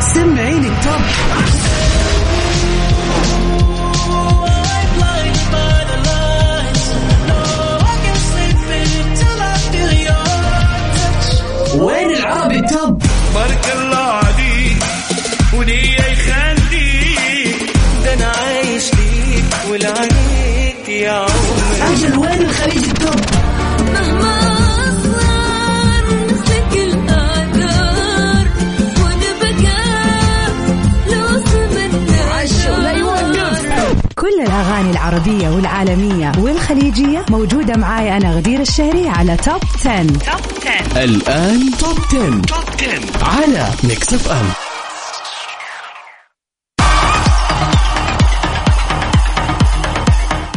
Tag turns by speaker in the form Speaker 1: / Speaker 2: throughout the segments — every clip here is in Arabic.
Speaker 1: سمعين التوب وين
Speaker 2: كل الأغاني العربية والعالمية والخليجية موجودة معاي أنا غدير الشهري على Top 10. Top 10
Speaker 1: الآن Top 10. Top 10 على Mix FM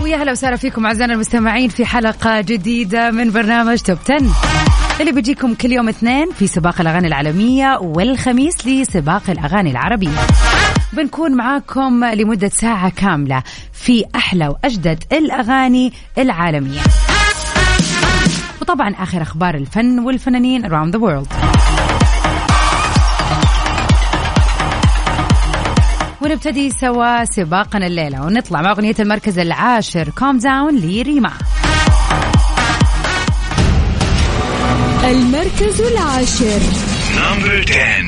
Speaker 2: ويا هلا وسهلا فيكم أعزائنا المستمعين في حلقة جديدة من برنامج Top 10 اللي بيجيكم كل يوم اثنين في سباق الأغاني العالمية والخميس لسباق الأغاني العربية. بنكون معاكم لمدة ساعة كاملة في أحلى وأجدد الأغاني العالمية. وطبعا آخر أخبار الفن والفنانين around the world. ونبتدي سوا سباقنا الليلة ونطلع مع أغنية المركز العاشر Calm Down لريما.
Speaker 3: المركز العاشر.
Speaker 4: نمبر 10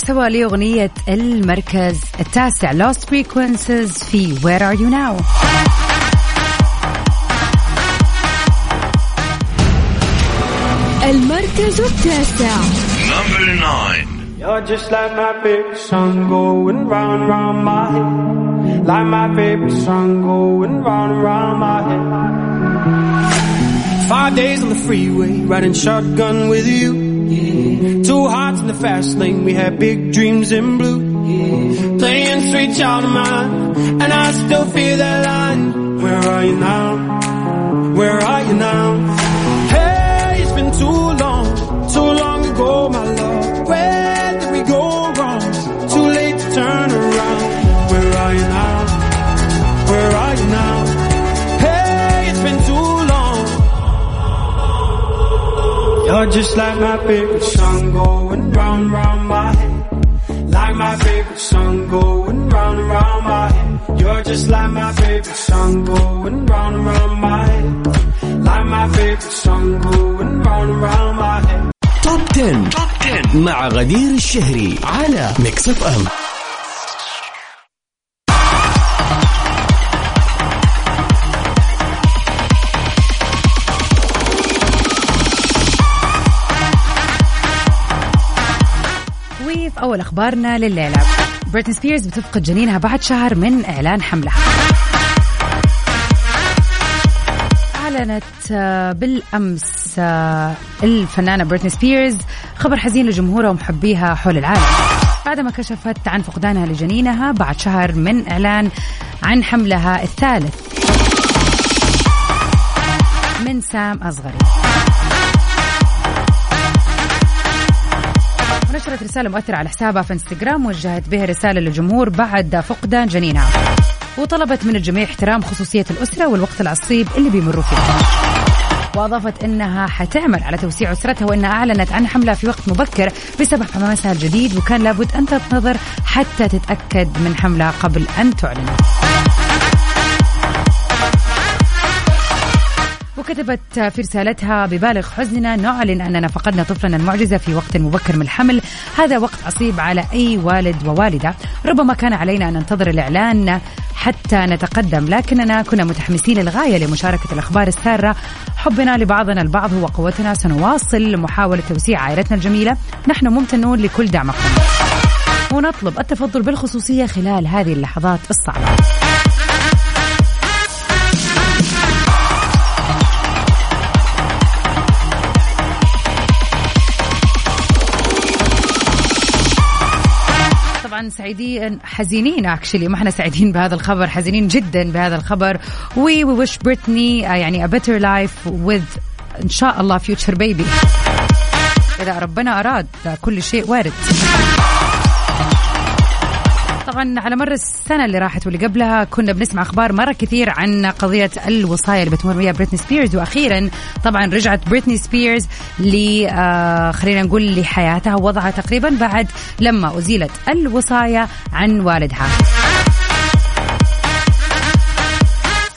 Speaker 2: سوا لأغنية المركز التاسع Lost Frequencies في Where Are You Now
Speaker 3: المركز التاسع
Speaker 4: نمبر 9
Speaker 5: You're just like my favorite song going round round my head. Like my favorite song going round round my head. Five days on the freeway, riding shotgun with you. Two hearts in the fast lane, we had big dreams in blue. Playing sweet child of mine, and I still feel that line. Where are you now? Where are you now? You're just like my favorite song going round round my head. Like my favorite song going round and round my head. You're just like my favorite song going round and round my head. Like my favorite song going round and round my head.
Speaker 1: توب 10. توب 10 مع غدير الشهري على ميكس اف ام
Speaker 2: وفي أول أخبارنا لليلة. بريتني سبيرز بتفقد جنينها بعد شهر من إعلان حملها أعلنت آه، بالأمس آه، الفنانة بريتني سبيرز خبر حزين لجمهورها ومحبيها حول العالم. بعدما كشفت عن فقدانها لجنينها بعد شهر من إعلان عن حملها الثالث. من سام أصغري ونشرت رسالة مؤثرة على حسابها في إنستغرام وجهت بها رسالة للجمهور بعد فقدان جنينها وطلبت من الجميع احترام خصوصية الأسرة والوقت العصيب اللي بيمروا فيه. وأضافت أنها حتعمل على توسيع أسرتها وأنها أعلنت عن حملها في وقت مبكر بسبب حماسها الجديد وكان لابد أن تنتظر حتى تتأكد من حملها قبل أن تعلن. وكتبت في رسالتها ببالغ حزننا نعلن أننا فقدنا طفلنا المعجزة في وقت مبكر من الحمل. هذا وقت عصيب على أي والد ووالدة. ربما كان علينا أن ننتظر الإعلان حتى نتقدم لكننا كنا متحمسين للغاية لمشاركة الأخبار السارة. حبنا لبعضنا البعض هو قوتنا سنواصل محاولة توسيع عائلتنا الجميلة. نحن ممتنون لكل دعمكم. ونطلب التفضل بالخصوصية خلال هذه اللحظات الصعبة. سعيدين حزينين actually ما إحنا سعيدين بهذا الخبر حزينين جدا بهذا الخبر. we wish بريتني يعني a better life with إن شاء الله future baby. إذا ربنا أراد كل شيء وارد. طبعا على مر السنة اللي راحت واللي قبلها كنا بنسمع أخبار مرة كثير عن قضية الوصاية اللي بتمر فيها بريتني سبيرز. وأخيرا طبعا رجعت بريتني سبيرز ل آه خلينا نقول لحياتها ووضعها تقريبا بعد لما أزيلت الوصاية عن والدها.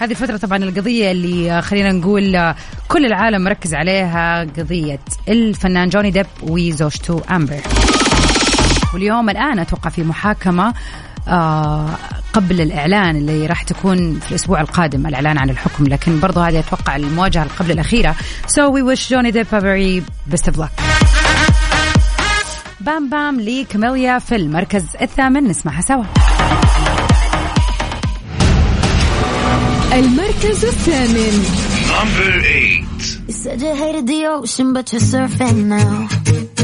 Speaker 2: هذه الفترة طبعا القضية اللي آه، خلينا نقول آه، كل العالم مركز عليها قضية الفنان جوني ديب وزوجته أمبر. واليوم الآن أتوقع في محاكمة آه قبل الإعلان اللي راح تكون في الأسبوع القادم الإعلان عن الحكم. لكن برضو هذه أتوقع المواجهة قبل الأخيرة. So we wish Johnny Depp a very best of luck. بام بام لكاميليا في المركز الثامن. نسمعها سوا.
Speaker 3: المركز الثامن.
Speaker 4: Number 8.
Speaker 6: You said you hated the ocean, but you're surfing now.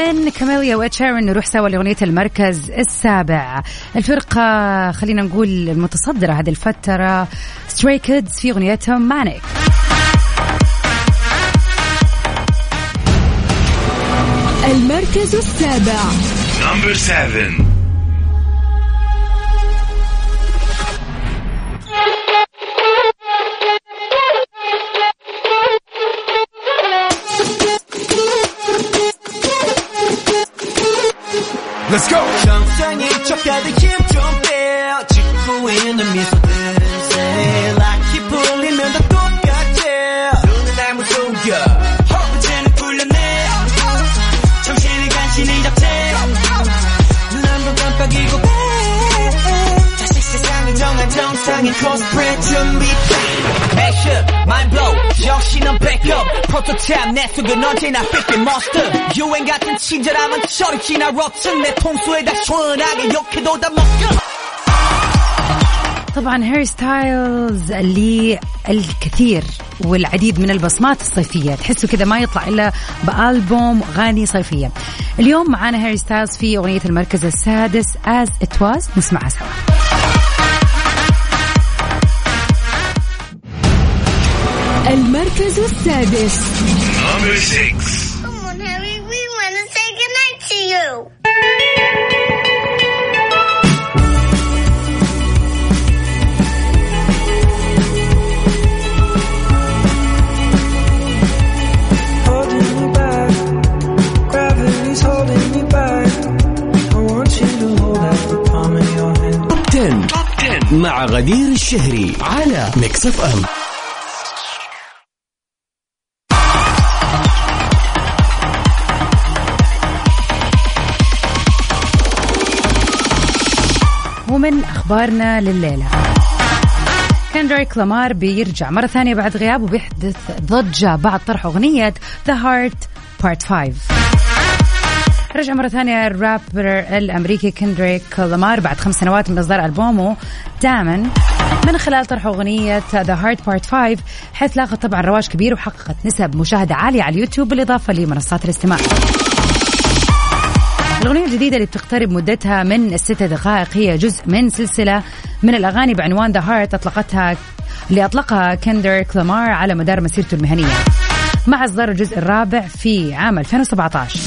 Speaker 2: من كاميلا وإد شيرن نروح سوا لأغنية المركز السابع. الفرقة خلينا نقول المتصدرة هذه الفترة Stray Kids في أغنيتهم Maniac
Speaker 3: المركز السابع.
Speaker 4: Number 7.
Speaker 5: Let's go.
Speaker 7: 정상이 척가득 힘좀 빼요 짓고 있는 미소들은 say like 풀리면 다 똑같아 눈은 날 무속여 허브제는 굴려내 정신을 간신히 잡채 눈한번 깜빡이고 빼 다시 세상을 정한 정상인 코스프레 준비
Speaker 8: 액션 mind blow 정신은 backup 프로토타입 내 속은 언제나 삐삐 monster 유행 같은 친절함은 저리 지나 rotten 내 통수에다 시원하게 욕해도 다 먹혀
Speaker 2: طبعا هير ستايلز للكثير والعديد من البصمات الصيفية تحسوا كذا ما يطلع إلا بألبوم أغاني صيفية اليوم معانا هير ستايلز في أغنية المركز السادس As It Was نسمعها سوا
Speaker 5: Hand.
Speaker 1: 10 مع غدير الشهري على Mix FM
Speaker 2: ومن أخبارنا لليلة. كندريك لامار بيرجع مرة ثانية بعد غياب وبيحدث ضجة بعد طرح أغنية The Heart Part 5 رجع مرة ثانية الرابر الأمريكي كندريك لامار بعد خمس سنوات من إصدار ألبومه DAMN من خلال طرح أغنية The Heart Part 5 حيث لاقت طبعا رواج كبير وحققت نسب مشاهدة عالية على اليوتيوب بالإضافة لمنصات الاستماع. الأغنية الجديدة اللي بتقترب مدتها من الست دقائق هي جزء من سلسلة من الأغاني بعنوان The Heart أطلقتها اللي أطلقها كندريك لامار على مدار مسيرته المهنية. مع إصدار الجزء الرابع في عام 2017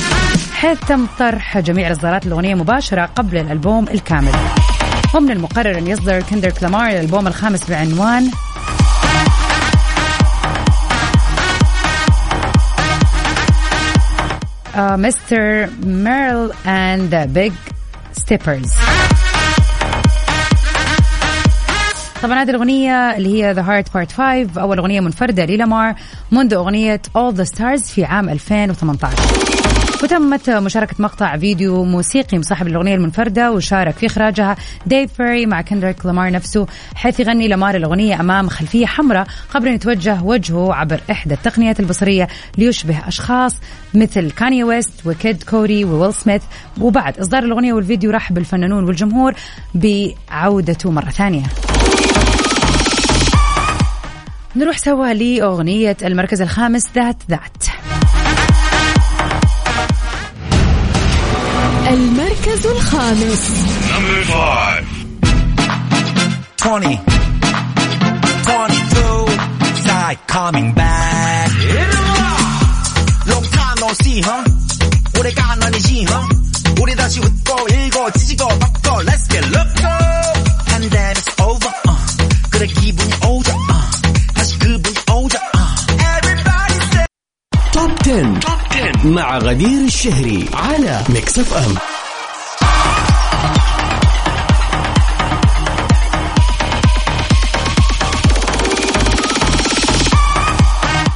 Speaker 2: حيث تم طرح جميع إصدارات الأغنية مباشرة قبل الألبوم الكامل. ومن المقرر أن يصدر كندريك لامار الألبوم الخامس بعنوان Mr. Morale and the Big Steppers طبعا هذه الأغنية اللي هي The Heart Part 5 أول أغنية منفردة للامار منذ أغنية All the Stars في عام 2018 وتمت مشاركة مقطع فيديو موسيقي مصاحب الأغنية المنفردة وشارك في إخراجها ديف فري مع كندريك لامار نفسه حيث يغني لامار الأغنية أمام خلفية حمراء قبل أن يتوجه وجهه عبر إحدى التقنيات البصرية ليشبه أشخاص مثل كاني ويست وكيد كوري وويل سميث وبعد إصدار الأغنية والفيديو رحب الفنانون والجمهور بعودته مرة ثانية. نروح سوا لأغنية المركز الخامس ذات ذات.
Speaker 3: المركز الخامس
Speaker 4: Number five.
Speaker 9: 20, 22, side coming back. Long time no see, huh? 오래간 아니지, huh? 우리 다시 웃고 일고 지지고 덮고 let's get loco. Pandemic's over, uh. 그래 기분이 오자, uh. 다시 그분이 오자, uh. Everybody say.
Speaker 1: توب 10. توب 10 مع غدير الشهري على ميكس اف ام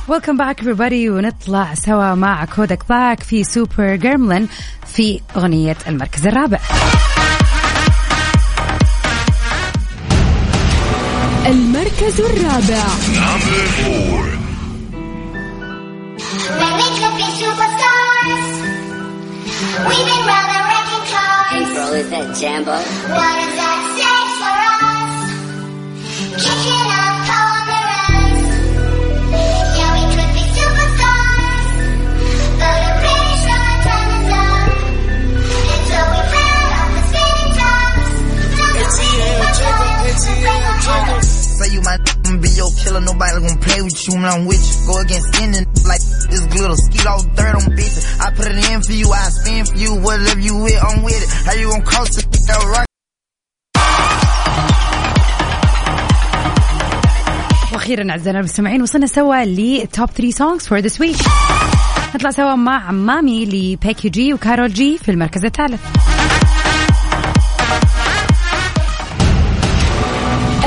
Speaker 2: Welcome back everybody ونطلع سوا مع كودك بلاك في Super Gremlin في أغنية المركز الرابع
Speaker 3: المركز الرابع.
Speaker 10: Bro, is that Jambo?
Speaker 11: What does that say for us? Kicking
Speaker 9: killer, nobody gonna play with you when I'm with you. Go against any like this glitter, skeet all dirt on bitches. I put it in for you, I spin for you, whatever you with, I'm with it. How you gonna cross it, that right?
Speaker 2: وأخيرا اعزائنا المستمعين وصلنا سوا ل top 3 songs for this week نطلع سوا مع Mami لبيكي جي وكارول جي في المركز الثالث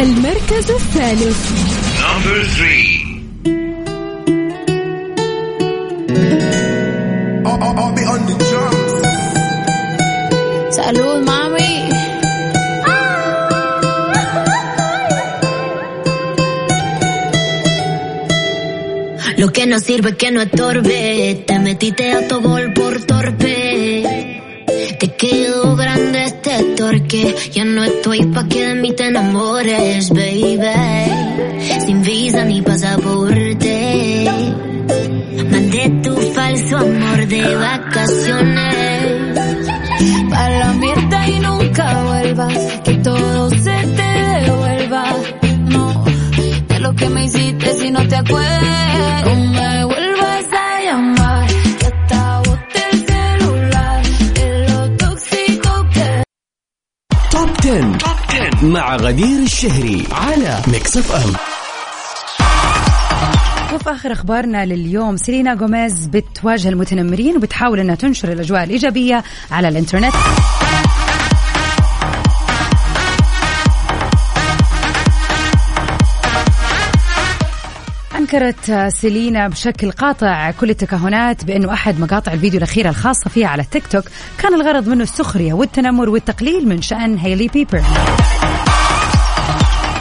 Speaker 3: المركز الثالث
Speaker 4: Number three.
Speaker 9: I'll be on the drums.
Speaker 6: Salud, mami. Lo que no sirve que no estorbe. Te metiste a tu gol por torpe. Te quedó grande este torque. Ya no estoy pa' que de mí te enamores, baby. Sin visa ni pasaporte. Mandé tu falso amor de vacaciones. Pa' la mierda y nunca vuelvas. Que todo se te devuelva. No, de lo que me hiciste si no te acuerdas.
Speaker 1: غدير الشهري على ميكس اف ام
Speaker 2: وفي آخر أخبارنا لليوم سيلينا جوميز بتواجه المتنمرين وبتحاول إنها تنشر الأجواء الإيجابية على الإنترنت. أنكرت سيلينا بشكل قاطع كل التكهنات بأنه أحد مقاطع الفيديو الأخيرة الخاصة فيها على التيك توك كان الغرض منه السخرية والتنمر والتقليل من شأن هيلي بيبر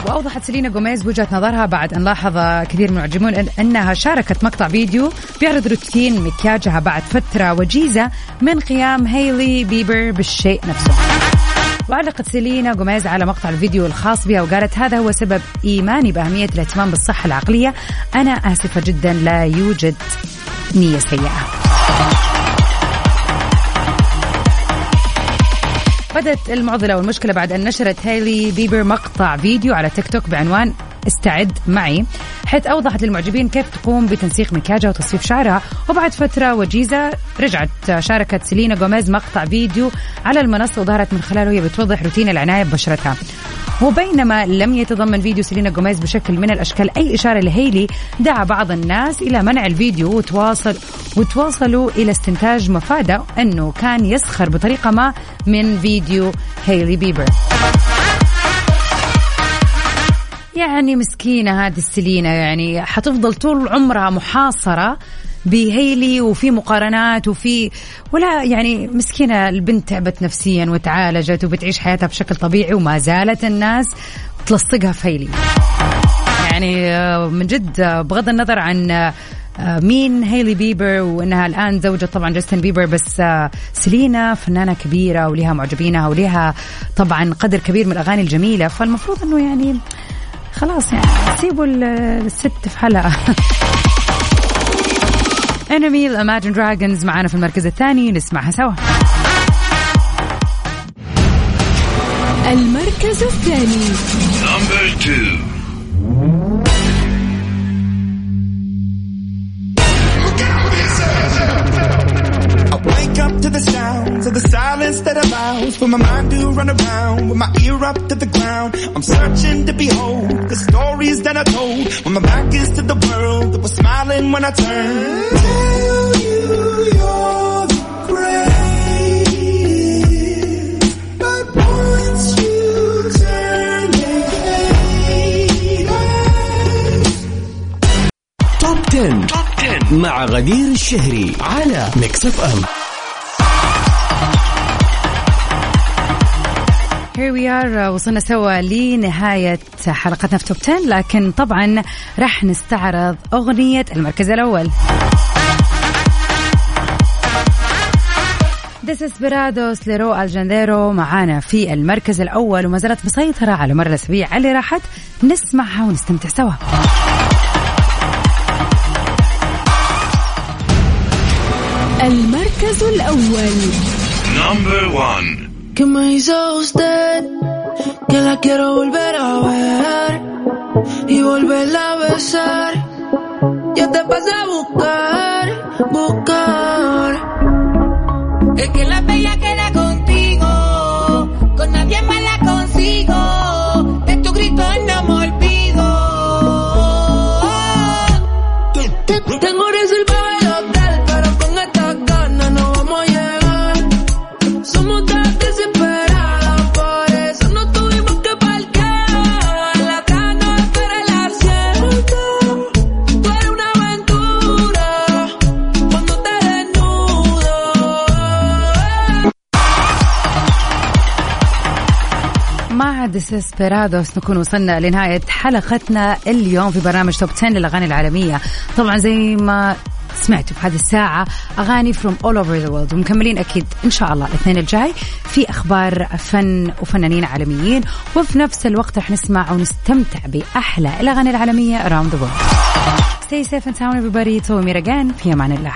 Speaker 2: وأوضحت سيلينا جوميز وجهة نظرها بعد أن لاحظ كثير من المعجبون أن- أنها شاركت مقطع فيديو بيعرض روتين مكياجها بعد فترة وجيزة من قيام هيلي بيبر بالشيء نفسه. وعلقت سيلينا جوميز على مقطع الفيديو الخاص بها وقالت هذا هو سبب إيماني بأهمية الاهتمام بالصحة العقلية. أنا آسفة جدا لا يوجد نية سيئة. بدت المعضلة والمشكلة بعد أن نشرت هايلي بيبر مقطع فيديو على تيك توك بعنوان استعد معي حيث أوضحت للمعجبين كيف تقوم بتنسيق مكياجها وتصفيف شعرها. وبعد فترة وجيزة رجعت شاركت سيلينا جوميز مقطع فيديو على المنصة وظهرت من خلاله هي بتوضح روتين العناية ببشرتها. وبينما لم يتضمن فيديو سيلينا جوميز بشكل من الأشكال أي إشارة لهيلي دعا بعض الناس إلى منع الفيديو وتواصل وتواصلوا إلى استنتاج مفاده أنه كان يسخر بطريقة ما من فيديو هيلي بيبر. يعني مسكينة هذه السيلينا يعني حتفضل طول عمرها محاصرة بهيلي وفي مقارنات وفي ولا يعني مسكينة البنت تعبت نفسيا وتعالجت وبتعيش حياتها بشكل طبيعي وما زالت الناس تلصقها في هيلي يعني آه، من جد آه، بغض النظر عن آه، مين؟ هيلي بيبر وإنها الآن زوجة طبعا جاستن بيبر بس آه، سيلينا فنانة كبيرة ولها معجبينها ولها طبعا قدر كبير من الأغاني الجميلة. فالمفروض إنه يعني خلاص يعني سيبوا ال- الست في حالها. انمي الاماجن دراجونز معانا في المركز الثاني. نسمعها سوا.
Speaker 3: المركز الثاني.
Speaker 10: sounds of the silence that allows for my mind to run around with my ear up to the ground. I'm searching to behold the stories that I told when my back is to the world that was smiling when I turned. Tell you you're the greatest, but once you turn they hate us.
Speaker 1: توب 10. توب 10 مع غدير الشهري على ميكس اف ام
Speaker 2: Here we are وصلنا سوا لنهاية حلقتنا في top 10 لكن طبعا راح نستعرض أغنية المركز الأول. Desesperados لراو أليخاندرو معانا في المركز الأول وما زالت مسيطرة على مر الأسابيع اللي راحت. نسمعها ونستمتع سوا.
Speaker 3: المركز الأول.
Speaker 4: نمبر 1
Speaker 12: que me hizo usted, que la quiero volver a ver y volverla a besar. Yo te pasé a buscar, buscar.
Speaker 13: Es que la bella
Speaker 12: que
Speaker 2: مع ديسبيرادوس نكون وصلنا لنهاية حلقتنا اليوم في برنامج توب 10 للأغاني العالمية. طبعا زي ما سمعتوا في هذه الساعة أغاني from all over the world ومكملين أكيد إن شاء الله الاثنين الجاي في أخبار فن وفنانين عالميين. وفي نفس الوقت رح نسمع ونستمتع بأحلى الأغاني العالمية around the world. Stay safe and sound everybody. To meet again. في أمان الله